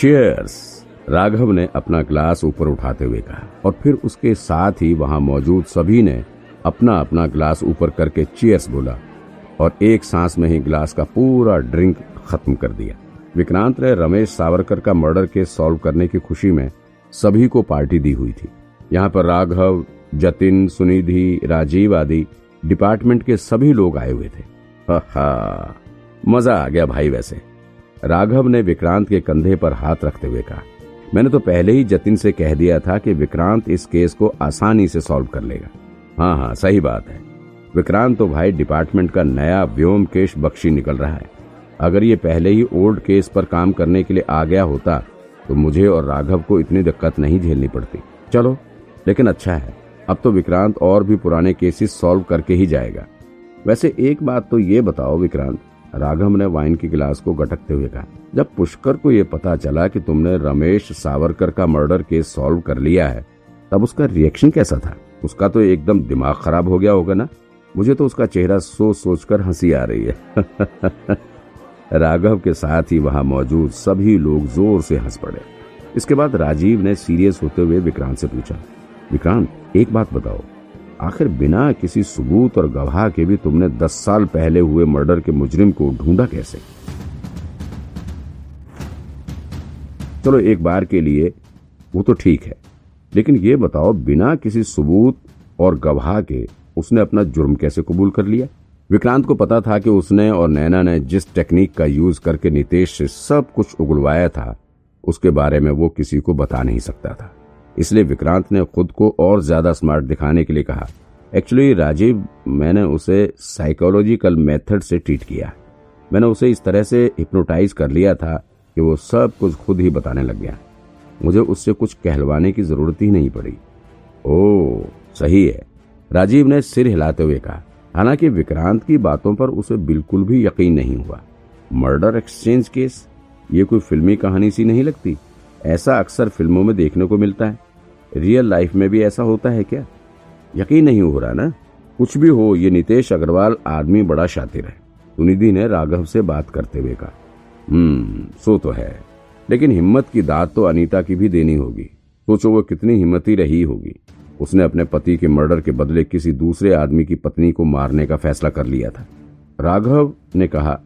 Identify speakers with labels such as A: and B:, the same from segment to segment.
A: Chairs Raghav ने अपना glass ऊपर उठाते हुए कहा और फिर उसके साथ ही वहाँ मौजूद सभी ने अपना अपना ग्लास ऊपर करके चेयर्स बोला और एक सांस में ही ग्लास का पूरा ड्रिंक खत्म कर दिया। विक्रांत ने रमेश सावरकर का मर्डर केस सॉल्व करने की खुशी में सभी को पार्टी दी हुई थी। यहाँ पर राघव, जतिन, सुनिधि, राजीव आदि डिपार्टमेंट के सभी लोग आए हुए थे। हा मज़ा आ गया भाई वैसे। राघव ने विक्रांत के कंधे पर हाथ रखते हुए कहा, मैंने तो पहले ही जतिन से कह दिया था कि विक्रांत इस केस को आसानी से सॉल्व कर लेगा। हाँ हाँ सही बात है। विक्रांत तो भाई डिपार्टमेंट का नया व्योम केश बख्शी निकल रहा है। अगर ये पहले ही ओल्ड केस पर काम करने के लिए आ गया होता तो मुझे और राघव को इतनी दिक्कत नहीं झेलनी पड़ती। चलो, लेकिन अच्छा है, अब तो विक्रांत और भी पुराने केसेस सॉल्व करके ही जाएगा। वैसे एक बात तो ये बताओ विक्रांत राघव ने वाइन की गिलास को गटकते हुए कहा, जब पुष्कर को यह पता चला कि तुमने रमेश सावरकर का मर्डर केस सॉल्व कर लिया है, तब उसका रिएक्शन कैसा था? उसका तो एकदम दिमाग खराब हो गया होगा ना? मुझे तो उसका चेहरा सोच सोच कर हँसी आ रही है। राघव के साथ ही वहाँ मौजूद सभी लोग ज़ोर से हंस पड़े। इसके बाद राजीव ने सीरियस होते हुए विक्रांत से पूछा, विक्रांत, एक बात बताओ आखिर बिना किसी सबूत और गवाह के भी तुमने दस साल पहले हुए मर्डर के मुजरिम को ढूंढा कैसे? चलो एक बार के लिए, वो तो ठीक है। लेकिन ये बताओ, बिना किसी सबूत और गवाह के उसने अपना जुर्म कैसे कबूल कर लिया? विक्रांत को पता था कि उसने और नैना ने जिस टेक्निक का यूज़ करके नितेश से सब कुछ उगलवाया था, उसके बारे में वो किसी को बता नहीं सकता था। इसलिए विक्रांत ने खुद को और ज़्यादा स्मार्ट दिखाने के लिए कहा। एक्चुअली राजीव, मैंने उसे साइकोलॉजिकल मेथड से ट्रीट किया। मैंने उसे इस तरह से हिप्नोटाइज कर लिया था कि वो सब कुछ खुद ही बताने लग गया। मुझे उससे कुछ कहलवाने की ज़रूरत ही नहीं पड़ी। ओ सही है। राजीव ने सिर हिलाते हुए कहा। हालाँकि विक्रांत की बातों पर उसे बिल्कुल भी यकीन नहीं हुआ। Murder exchange case? ये कोई फिल्मी कहानी सी नहीं लगती? ऐसा अक्सर फ़िल्मों में देखने को मिलता है। रियल लाइफ में भी ऐसा होता है क्या? यकीन नहीं हो रहा ना? कुछ भी हो, ये नितेश अग्रवाल आदमी बड़ा शातिर है। सुनिधि ने राघव से बात करते हुए कहा हम्म सो तो है। लेकिन हिम्मत की दाद तो अनीता की भी देनी होगी। सोचो वो कितनी हिम्मती रही होगी। उसने अपने पति के मर्डर के बदले किसी दूसरे आदमी की पत्नी को मारने का फैसला कर लिया था। राघव ने कहा,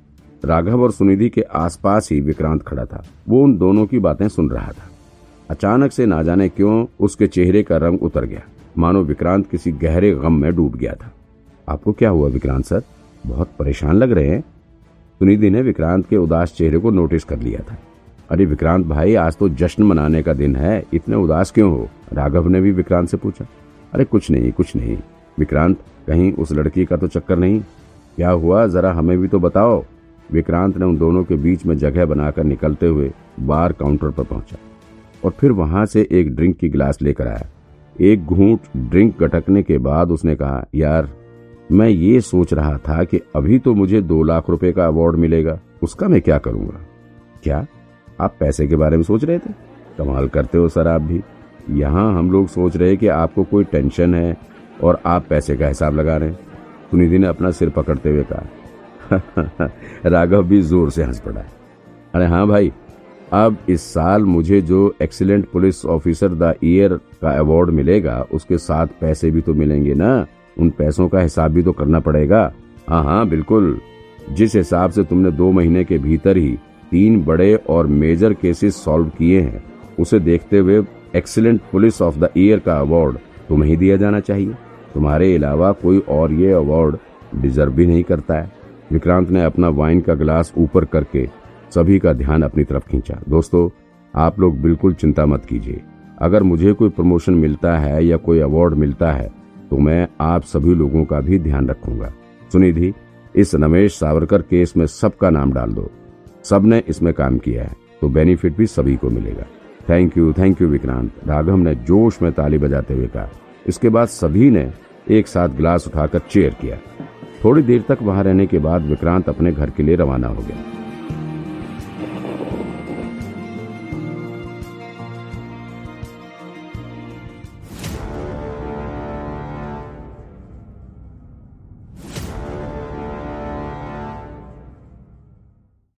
A: राघव और सुनिधि के आसपास ही विक्रांत खड़ा था। वो उन दोनों की बातें सुन रहा था। अचानक से ना जाने क्यों उसके चेहरे का रंग उतर गया। मानो विक्रांत किसी गहरे गम में डूब गया था। आपको क्या हुआ विक्रांत सर? बहुत परेशान लग रहे हैं। सुनिधि ने विक्रांत के उदास चेहरे को नोटिस कर लिया था। अरे विक्रांत भाई, आज तो जश्न मनाने का दिन है। इतने उदास क्यों हो? राघव ने भी विक्रांत से पूछा। अरे कुछ नहीं कुछ नहीं। विक्रांत, कहीं उस लड़की का तो चक्कर नहीं। क्या हुआ? जरा हमें भी तो बताओ। विक्रांत ने उन दोनों के बीच में जगह बनाकर निकलते हुए बार काउंटर पर पहुँचा। और फिर वहाँ से एक ड्रिंक की गिलास लेकर आया। एक घूंट ड्रिंक गटकने के बाद उसने कहा, यार, मैं ये सोच रहा था कि अभी तो मुझे दो लाख रुपए का अवार्ड मिलेगा, उसका मैं क्या करूँगा? क्या? आप पैसे के बारे में सोच रहे थे? कमाल करते हो सर आप भी। यहाँ हम लोग सोच रहे कि आपको कोई टेंशन है और आप पैसे का हिसाब लगा रहे हैं। सुनिधि ने अपना सिर पकड़ते हुए कहा, राघव भी ज़ोर से हंस पड़ा। अरे हाँ भाई अब इस साल मुझे जो excellent police officer the year का अवार्ड मिलेगा, उसके साथ पैसे भी तो मिलेंगे ना? उन पैसों का हिसाब भी तो करना पड़ेगा। हाँ हाँ बिल्कुल। जिस हिसाब से तुमने दो महीने के भीतर ही तीन बड़े और मेजर केसेस सॉल्व किए हैं, उसे देखते हुए excellent police of the year का अवार्ड तुम्हें ही दिया जाना चाहिए। तुम्हारे अलावा कोई और ये अवार्ड डिजर्व भी नहीं करता है। विक्रांत ने अपना वाइन का गिलास ऊपर करके सभी का ध्यान अपनी तरफ़ खींचा। दोस्तों, आप लोग बिल्कुल चिंता मत कीजिए। अगर मुझे कोई प्रमोशन मिलता है या कोई अवार्ड मिलता है तो मैं आप सभी लोगों का भी ध्यान रखूँगा। सुनिधि, इस रमेश सावरकर केस में सबका नाम डाल दो। सबने इसमें काम किया है तो बेनिफिट भी सभी को मिलेगा। Thank you thank you Vikrant. Raghav ने जोश में ताली बजाते हुए कहा। इसके बाद सभी ने एक साथ ग्लास उठाकर चेयर किया। थोड़ी देर तक वहाँ रहने के बाद विक्रांत अपने घर के लिए रवाना हो गया।